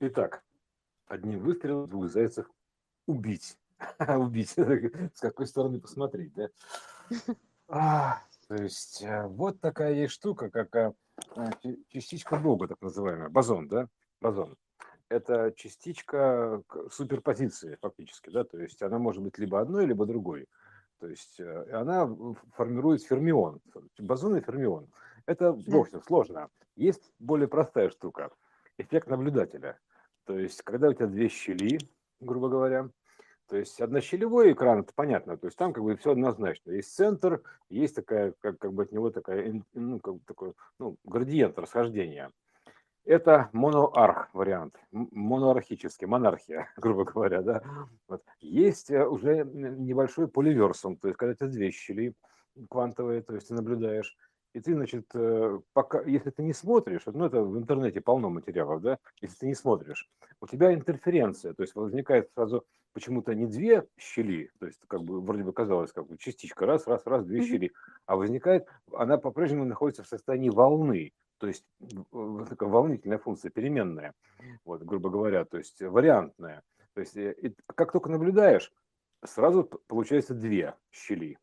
Итак, одним выстрелом двух зайцев убить. убить. С какой стороны посмотреть, да? А, то есть э, вот такая есть штука, как а, частичка Бога, так называемая, бозон, да? Бозон. Это частичка суперпозиции фактически, да, то есть она может быть либо одной, либо другой. То есть э, она формирует фермион, бозон и фермион. Это, в общем, сложно. Есть более простая штука, эффект наблюдателя. То есть, когда у тебя две щели, грубо говоря, то есть однощелевой экран, это понятно, то есть там как бы все однозначно. Есть центр, есть такая, как, как бы от него такая, ну, как, такой, ну, градиент расхождения. Это моноарх вариант, моноархический, монархия, грубо говоря, да. Вот. Есть э, уже небольшой поливерсум, то есть когда это две щели квантовые, то есть ты наблюдаешь, и ты, значит, э, пока, если ты не смотришь, ну это в интернете полно материалов, да, если ты не смотришь, у тебя интерференция, то есть возникает сразу почему-то не две щели, то есть как бы вроде бы казалось, как бы частичка, раз, раз, раз, две mm-hmm. щели, а возникает, она по-прежнему находится в состоянии волны, то есть такая волнительная функция, переменная, вот, грубо говоря, то есть вариантная. То есть э, и, как только наблюдаешь, сразу получается две щели,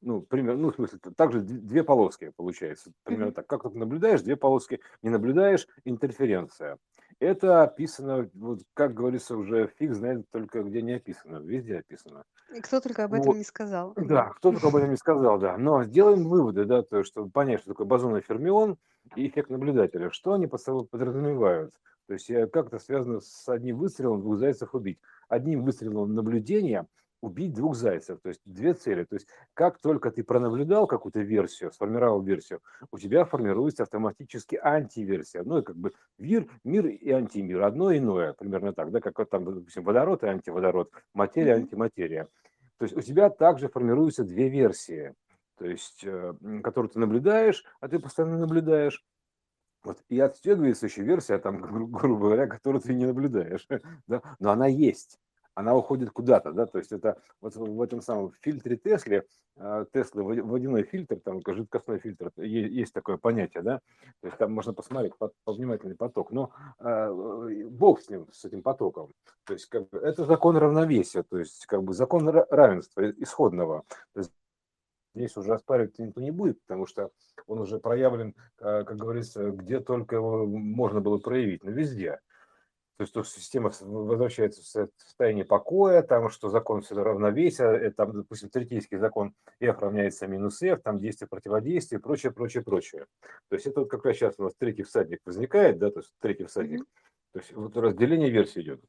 ну, примерно, ну, в смысле, также две полоски получается. Примерно так. Как только наблюдаешь, две полоски, не наблюдаешь, интерференция. Это описано, вот, как говорится, уже фиг знает только где не описано, везде описано. И кто только об этом вот. не сказал. Да, кто только об этом не сказал, да. Но сделаем выводы, да, то, чтобы понять, что такое бозонный фермион и эффект наблюдателя. Что они под собой подразумевают? То есть как это связано с одним выстрелом двух зайцев убить. Одним выстрелом наблюдения – убить двух зайцев, то есть две цели. То есть как только ты пронаблюдал какую-то версию, сформировал версию, у тебя формируется автоматически антиверсия. Ну и как бы мир, мир и антимир, одно иное, примерно так, да, как вот там, допустим, водород и антиводород, материя, антиматерия. То есть у тебя также формируются две версии, то есть, э, которые ты наблюдаешь, а ты постоянно наблюдаешь, вот, и отстегивается еще версия, там, гру- грубо говоря, которую ты не наблюдаешь, да, но она есть она уходит куда-то, да, то есть это вот в этом самом фильтре Тесли, а, Теслы водяной фильтр, там жидкостной фильтр, есть такое понятие, да, то есть там можно посмотреть повнимательный поток, но э, бог с ним, с этим потоком, то есть как бы, это закон равновесия, то есть как бы закон равенства исходного, то есть здесь уже оспаривать никто не будет, потому что он уже проявлен, как говорится, где только его можно было проявить, но везде. То есть, что система возвращается в состояние покоя, там, что закон всегда равновесия, это, там, допустим, третейский закон F равняется минус F, там действие противодействия и прочее, прочее, прочее. То есть это вот как раз сейчас у нас третий всадник возникает, да, то есть третий всадник. Mm-hmm. То есть вот разделение версий идет.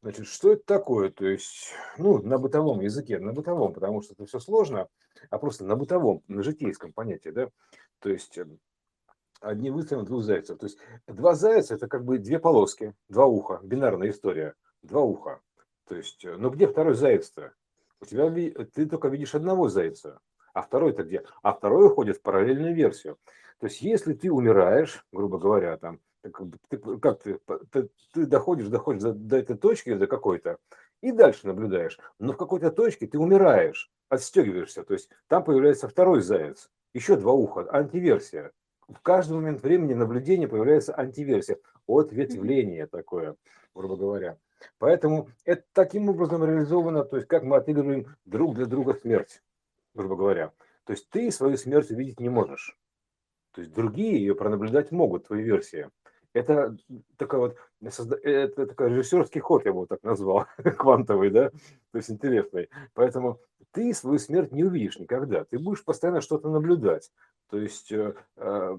Значит, что это такое? То есть, ну, на бытовом языке, на бытовом, потому что это все сложно, а просто на бытовом, на житейском понятии, да. То есть эм, одним выстрелом двух зайцев. То есть два зайца – это как бы две полоски, два уха, бинарная история, два уха. То есть, э, ну где второй заяц-то? У тебя ты только видишь одного зайца, а второй-то где? А второй уходит в параллельную версию. То есть, если ты умираешь, грубо говоря, там, ты, как ты, ты, ты доходишь, доходишь до, до этой точки, до какой-то, и дальше наблюдаешь. Но в какой-то точке ты умираешь, отстегиваешься. То есть там появляется второй заяц, еще два уха, антиверсия в каждый момент времени наблюдения появляется антиверсия, ответвление такое, грубо говоря. Поэтому это таким образом реализовано, то есть как мы отыгрываем друг для друга смерть, грубо говоря. То есть ты свою смерть увидеть не можешь. То есть другие ее пронаблюдать могут, твои версии. Это такой вот, это такой режиссерский ход, я бы его так назвал, квантовый, да, то есть интересный. Поэтому ты свою смерть не увидишь никогда. Ты будешь постоянно что-то наблюдать. То есть э, э,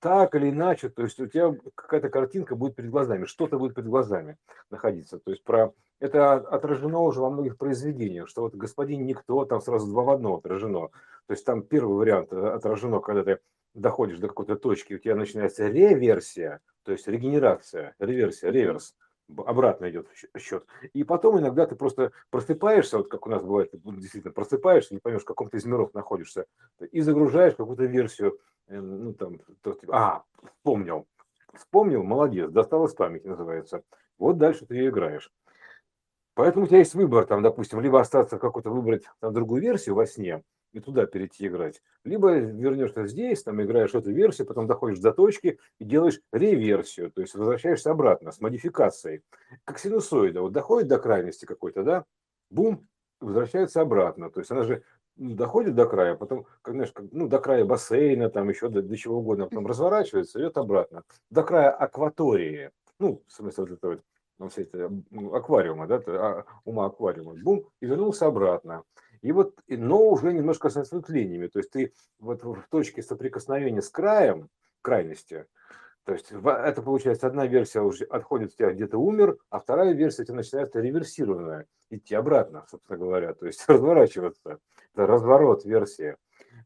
так или иначе, то есть у тебя какая-то картинка будет перед глазами, что-то будет перед глазами находиться. То есть про это отражено уже во многих произведениях, что вот господин никто, там сразу два в одном отражено. То есть там первый вариант э, отражено, когда ты доходишь до какой-то точки, у тебя начинается реверсия, то есть регенерация, реверсия, реверс обратно идет счет. И потом иногда ты просто просыпаешься, вот как у нас бывает, действительно просыпаешься, не поймешь, в каком ты из миров находишься, и загружаешь какую-то версию, э, ну там, то, а, вспомнил, вспомнил, молодец, достал из памяти называется. Вот дальше ты ее играешь. Поэтому у тебя есть выбор, там, допустим, либо остаться в какой-то выбрать там, другую версию во сне, и туда перейти играть. Либо вернешься здесь, там играешь эту версию, потом доходишь до точки и делаешь реверсию, то есть возвращаешься обратно с модификацией. Как синусоида, вот доходит до крайности какой-то, да, бум, возвращается обратно. То есть она же доходит до края, потом, как, знаешь, как, ну, до края бассейна, там еще до, до чего угодно, а потом разворачивается, идет обратно. До края акватории, ну, в смысле, вот это вот, ну, все это, аквариума, да, а, ума аквариума, бум, и вернулся обратно. И вот, но уже немножко с ответвлениями, то есть ты вот в точке соприкосновения с краем, крайности, то есть это получается одна версия уже отходит у тебя где-то умер, а вторая версия у тебя начинает реверсированная, идти обратно, собственно говоря, то есть разворачиваться. Это разворот версии.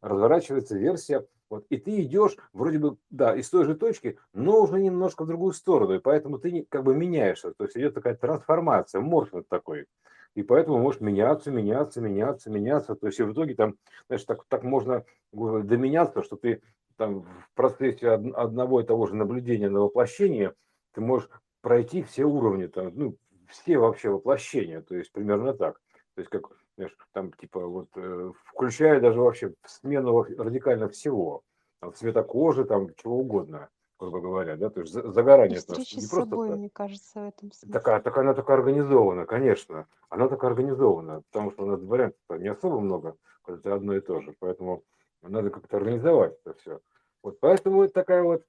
Разворачивается версия, вот, и ты идешь вроде бы, да, из той же точки, но уже немножко в другую сторону, и поэтому ты как бы меняешься, то есть идет такая трансформация, морфинг такой. И поэтому можешь меняться, меняться, меняться, меняться. То есть и в итоге там, знаешь, так, так можно доменяться, что ты там в процессе одного и того же наблюдения на воплощение ты можешь пройти все уровни, там, ну, все вообще воплощения, то есть примерно так. То есть как, знаешь, там типа вот, э, включая даже вообще смену радикально всего, там, цвета кожи, там, чего угодно, грубо говоря, да, то есть загорание. Встреча с собой, так. мне кажется, в этом смысле. Так, так она только организована, конечно, она только организована, потому что у нас вариантов не особо много, когда это одно и то же, поэтому надо как-то организовать это все. Вот поэтому вот такая вот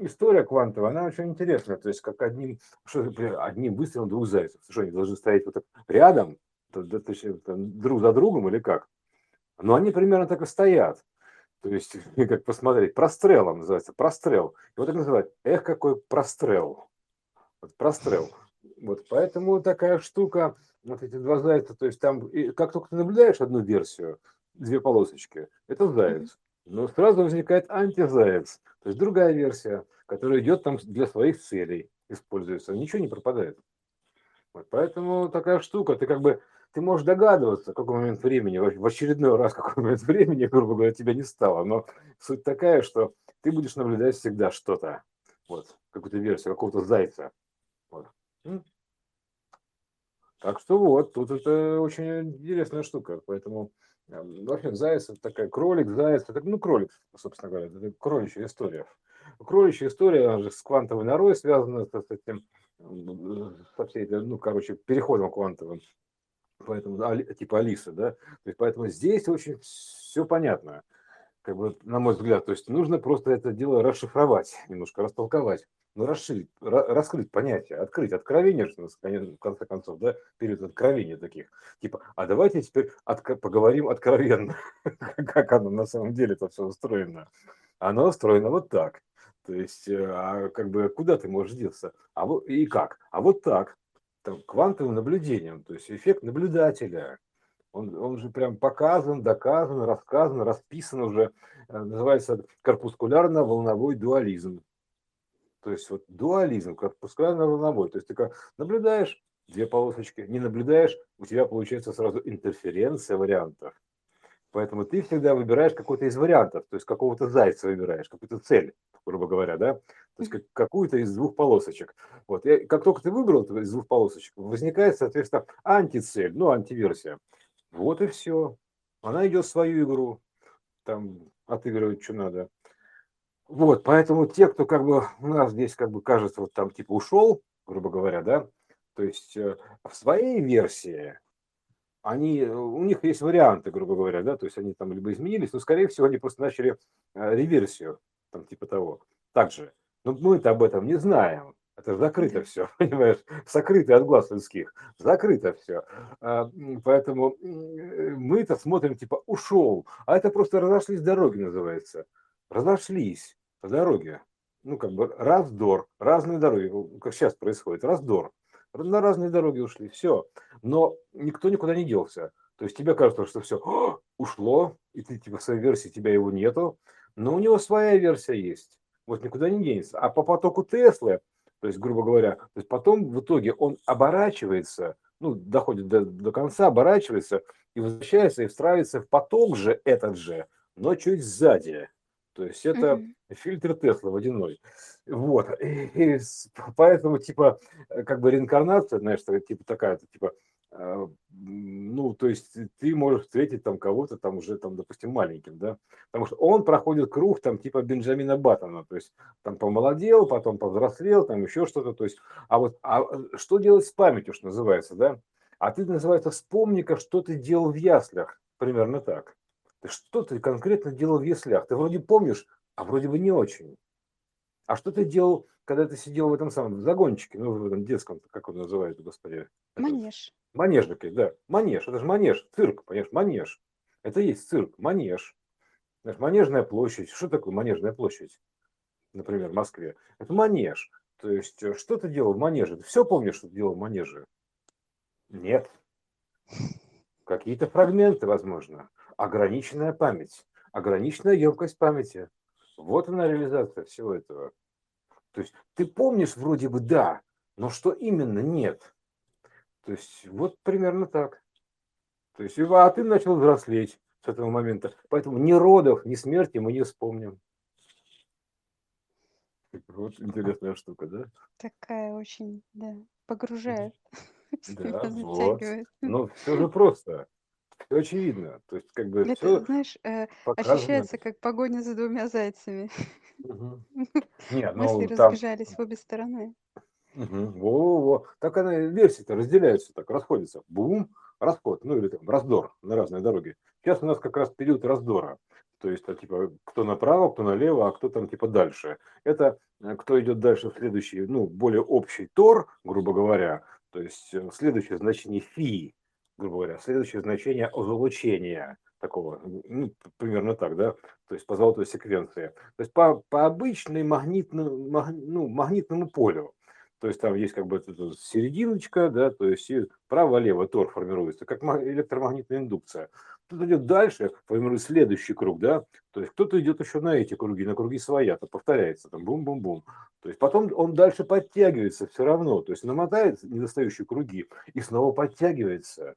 история квантовая, она очень интересная. То есть как одним, что, одним выстрелом двух зайцев. Что они должны стоять вот так рядом, точнее, друг за другом или как? Но они примерно так и стоят. То есть, как посмотреть, прострелом называется, прострел. И вот так называют, эх, какой прострел. Вот прострел. Вот поэтому такая штука, вот эти два зайца, то есть там, как только ты наблюдаешь одну версию, две полосочки, это заяц. Но сразу возникает антизаяц, то есть другая версия, которая идет там для своих целей, используется, ничего не пропадает. Вот поэтому такая штука, ты как бы, ты можешь догадываться, в какой момент времени, в очередной раз, какой момент времени, грубо говоря, тебя не стало, но суть такая, что ты будешь наблюдать всегда что-то, вот, какую-то версию, какого-то зайца. Вот. Так что вот, тут это очень интересная штука, поэтому Вообще, заяц это такая, кролик, заяц, это, ну, кролик, собственно говоря, это кроличья история. Кроличья история, она же с квантовой норой связана, с этим, со всей этой, ну, короче, переходом квантовым. Поэтому, типа Алисы, да. То есть, поэтому здесь очень все понятно, как бы, на мой взгляд. То есть, нужно просто это дело расшифровать, немножко растолковать ну, расширить, раскрыть понятие, открыть, откровение, что в конце концов, да, период откровения таких. Типа, а давайте теперь отк- поговорим откровенно, как оно на самом деле это все устроено. Оно устроено вот так. То есть, э, а как бы куда ты можешь деться? А вот и как? А вот так. Там, квантовым наблюдением, то есть эффект наблюдателя. Он, он же прям показан, доказан, рассказан, расписан уже. Э, называется корпускулярно-волновой дуализм. То есть вот дуализм, корпускулярно-волновой. То есть ты как наблюдаешь две полосочки, не наблюдаешь, у тебя получается сразу интерференция вариантов. Поэтому ты всегда выбираешь какой-то из вариантов, то есть какого-то зайца выбираешь, какую-то цель, грубо говоря, да, то есть как, какую-то из двух полосочек. Вот, и как только ты выбрал из двух полосочек, возникает, соответственно, антицель, ну, антиверсия. Вот и все. Она идет свою игру, там отыгрывать, что надо. Вот, поэтому те, кто как бы у нас здесь как бы кажется, вот там типа ушел, грубо говоря, да, то есть э, в своей версии они, э, у них есть варианты, грубо говоря, да, то есть они там либо изменились, но, скорее всего, они просто начали э, реверсию, там типа того. Также. Но мы-то об этом не знаем. Это закрыто все, понимаешь, сокрыто от глаз людских, закрыто все. А, поэтому мы-то смотрим, типа, ушел, а это просто разошлись дороги называется. Разошлись по дороге. Ну, как бы раздор, разные дороги, как сейчас происходит, раздор. На разные дороги ушли, все. Но никто никуда не делся. То есть тебе кажется, что все ушло, и ты типа в своей версии тебя его нету, но у него своя версия есть. Вот никуда не денется. А по потоку Теслы, то есть, грубо говоря, то есть потом в итоге он оборачивается, ну, доходит до, до конца, оборачивается и возвращается и встраивается в поток же этот же, но чуть сзади. То есть это mm фильтр Тесла водяной. Вот. И, и поэтому, типа, э, как бы реинкарнация, знаешь, типа такая, типа, а, ну, то есть ты можешь встретить там кого-то там уже, там, допустим, маленьким, да, потому что он проходит круг там типа Бенджамина Баттона, то есть там помолодел, потом повзрослел, там еще что-то, то есть, а вот, а что делать с памятью, что называется, да, а ты, называется, вспомни-ка, что ты делал в яслях, примерно так. Что ты конкретно делал в яслях? Ты вроде помнишь, а вроде бы не очень. А что ты делал, когда ты сидел в этом самом в загончике, ну, в этом детском, как он называется, господи? Манеж. Манежники, да. Манеж. Это же манеж. Цирк, понимаешь, манеж. Это есть цирк, манеж. Знаешь, манежная площадь. Что такое манежная площадь? Например, в Москве. Это манеж. То есть, э, что ты делал в манеже? Ты все помнишь, что ты делал в манеже? Нет. Какие-то фрагменты, возможно. Ограниченная память. Ограниченная емкость памяти. Вот она реализация всего этого. То есть ты помнишь вроде бы да, но что именно нет. То есть вот примерно так. То есть, а ты начал взрослеть с этого момента. Поэтому ни родов, ни смерти мы не вспомним. Вот интересная штука, да? Такая очень, да, погружает. Да, вот. Но все же просто. Все очевидно. То есть, как бы Это, все знаешь, э, ощущается как погоня за двумя зайцами. Угу. Нет, Мысли ну там разбежались в обе стороны. Мгм. Во-во. Так она, версии-то разделяются, так расходятся. Бум, расход, ну или там раздор на разные дороги. Сейчас у нас как раз период раздора. То есть, а, типа, кто направо, кто налево, а кто там типа дальше. Это э, кто идет дальше в следующий, ну, более общий тор, грубо говоря. То есть э, следующее значение фи, грубо говоря, следующее значение озолочения такого, ну, примерно так, да, то есть по золотой секвенции. То есть по, по обычной магнитному, маг, ну, магнитному полю. То есть там есть как бы серединочка, да, то есть право-лево тор формируется, как электромагнитная индукция. Кто-то идет дальше, формирует следующий круг, да, то есть кто-то идет еще на эти круги, на круги своя, то повторяется, там бум-бум-бум. То есть потом он дальше подтягивается все равно, то есть намотает недостающие круги и снова подтягивается.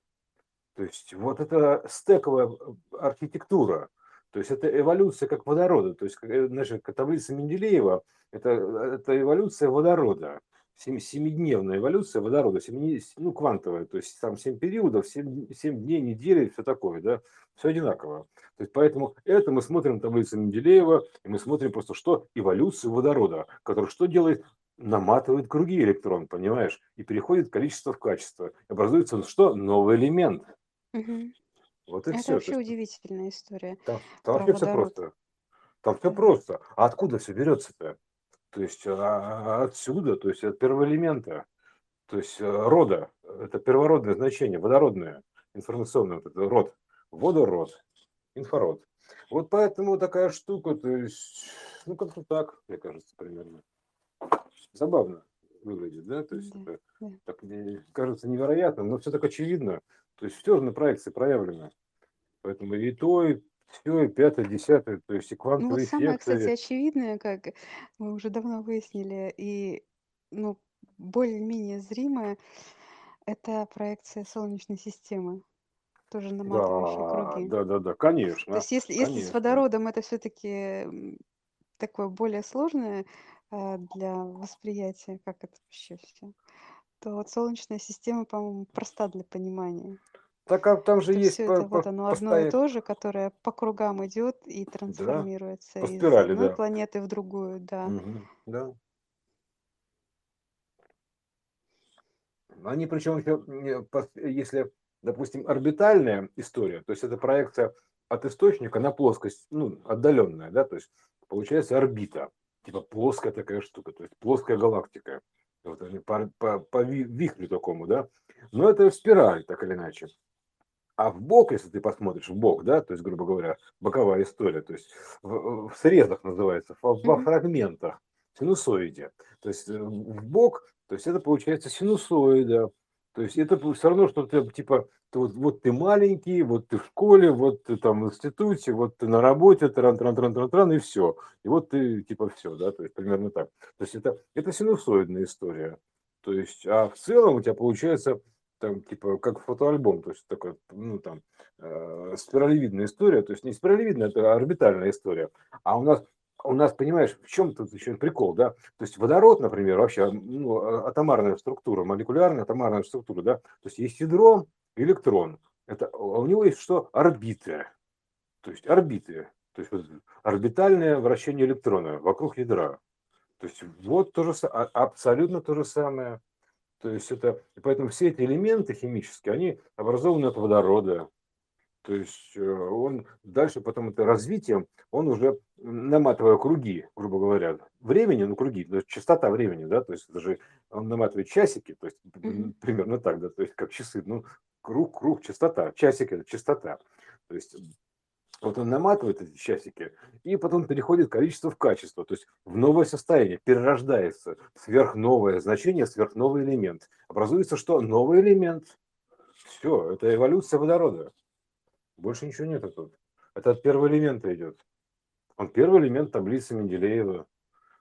То есть вот это стековая архитектура, то есть это эволюция как водорода, то есть, э, знаешь, таблица Менделеева, это, это эволюция водорода семидневная эволюция водорода, 7, ну, квантовая, то есть там 7 периодов, 7, 7 дней, недели, все такое, да, все одинаково. То есть поэтому это мы смотрим таблицу Менделеева, и мы смотрим просто, что эволюцию водорода, который что делает? Наматывает круги электрон, понимаешь, и переходит количество в качество. И образуется что? Новый элемент. Угу. Вот и это все. вообще есть, удивительная история. Там, там вообще все просто. Там все просто. А откуда все берется-то? То есть а, отсюда, то есть от первоэлемента, то есть э, рода, это первородное значение, водородное, информационное, вот это род, водород, инфрарод. Вот поэтому такая штука, то есть, ну как-то так, мне кажется, примерно. Забавно выглядит, да, то есть да, это, да. так мне кажется невероятным, но все так очевидно, то есть все же на проекции проявлено. Поэтому и то, и все, и пятое, десятое, то есть и Ну вот самое, кстати, эффекты. очевидное, как мы уже давно выяснили, и ну, более-менее зримое, это проекция Солнечной системы, тоже наматывающая Да, круги. да, да, да, То конечно, есть если, если с конечно. водородом это все-таки такое более сложное э, для восприятия, как это вообще все, то вот Солнечная система, по-моему, проста для понимания. Так а там же Что есть все по, это вот по, оно по одно и то же, которое по кругам идет и да, трансформируется по из спирали, одной да. планеты в другую, да. Мгм, да. Они причем еще, если, допустим, орбитальная история, то есть это проекция от источника на плоскость, ну, отдаленная, да, то есть получается орбита, типа плоская такая штука, то есть плоская галактика, вот по, по, по ви- вихрю такому, да, но это спираль, так или иначе. А в бок, если ты посмотришь в бок, да, то есть, грубо говоря, боковая история, то есть в, в срезах называется, во, во фрагментах, синусоиде. То есть э, в бок, то есть это получается синусоида. То есть это все равно, что ты типа, ты вот, вот ты маленький, вот ты в школе, вот ты там в институте, вот ты на работе, тран тран тран тран тран и все. И вот ты типа все, да, то есть примерно так. То есть это, это синусоидная история. То есть, а в целом у тебя получается там типа как фотоальбом, то есть такой, ну там э, спиралевидная история, то есть не спиралевидная, это орбитальная история, а у нас у нас, понимаешь, в чем тут еще прикол, да? То есть водород, например, вообще ну, а, атомарная структура, молекулярная атомарная структура, да? То есть есть ядро, электрон. Это, а у него есть что? Орбиты. То есть орбиты. То есть вот, орбитальное вращение электрона вокруг ядра. То есть вот то же, а, абсолютно то же самое. То есть это, поэтому все эти элементы химические, они образованы от водорода. То есть э, он дальше потом это развитием, он уже наматывая круги, грубо говоря, времени, ну круги, то есть частота времени, да, то есть даже он наматывает часики, то есть mm-hmm. примерно так, да, то есть как часы, ну круг, круг, частота, часик это частота. То есть вот он наматывает эти часики, и потом переходит количество в качество, то есть в новое состояние, перерождается, сверхновое значение, сверхновый элемент. Образуется что? Новый элемент. Все, это эволюция водорода. Больше ничего нет тут. Это от первого элемента идет. Он первый элемент таблицы Менделеева.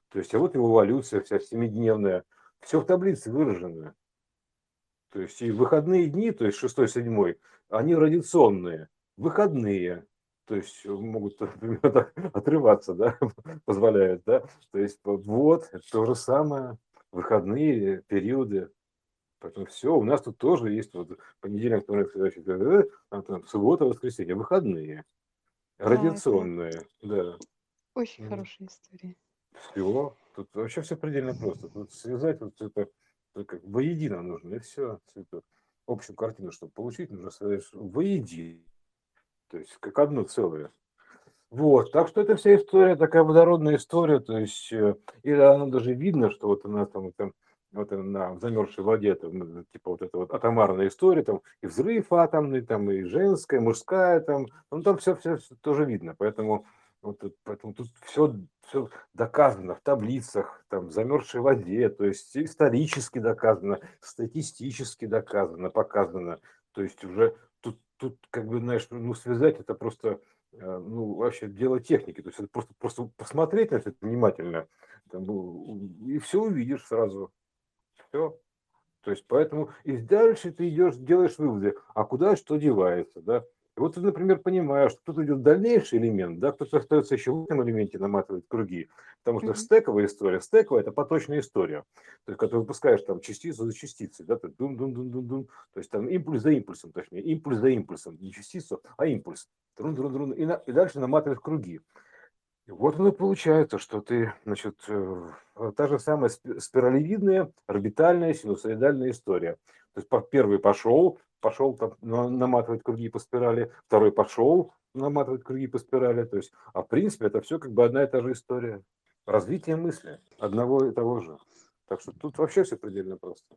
То есть, а вот его эволюция вся семидневная. Все в таблице выражено. То есть, и выходные дни, то есть шестой, седьмой, они радиационные. Выходные. То есть, могут например, отрываться, да, позволяют, да. То есть, вот, то же самое. Выходные периоды. Поэтому все, у нас тут тоже есть вот понедельник, вторник, следующий, там, там, суббота, воскресенье, выходные, радиационные, да. Очень хорошая история. Все, тут вообще все предельно просто. Тут связать вот это как воедино нужно, и все. Это общую картину, чтобы получить, нужно связать воедино. То есть как одно целое. Вот, так что это вся история, такая водородная история, то есть, э, или она даже видно, что вот она там, там вот на замерзшей воде, там, типа вот эта вот атомарная история, там и взрыв атомный, там и женская, мужская, там, ну там все, все, все тоже видно, поэтому вот, поэтому тут все, все доказано в таблицах, там, в замерзшей воде, то есть исторически доказано, статистически доказано, показано. То есть уже тут, тут как бы, знаешь, ну, связать это просто, э, ну, вообще дело техники. То есть это просто, просто посмотреть на это внимательно, там, и все увидишь сразу. Все. То есть поэтому и дальше ты идешь, делаешь выводы, а куда что девается, да. И вот ты, например, понимаешь, что тут идет дальнейший элемент, да, кто-то остается еще в этом элементе наматывает круги, потому что mm-hmm. стековая история, стековая – это поточная история, то есть, когда ты выпускаешь там частицу за частицей, да, ты дун то есть там импульс за импульсом, точнее, импульс за импульсом, не частицу, а импульс, трун трун трун и, на, и дальше наматываешь круги. И вот оно получается, что ты, значит, э, та же самая спиралевидная орбитальная синусоидальная история. То есть первый пошел, пошел там наматывать круги по спирали, второй пошел наматывать круги по спирали. То есть, а в принципе это все как бы одна и та же история. Развитие мысли одного и того же. Так что тут вообще все предельно просто.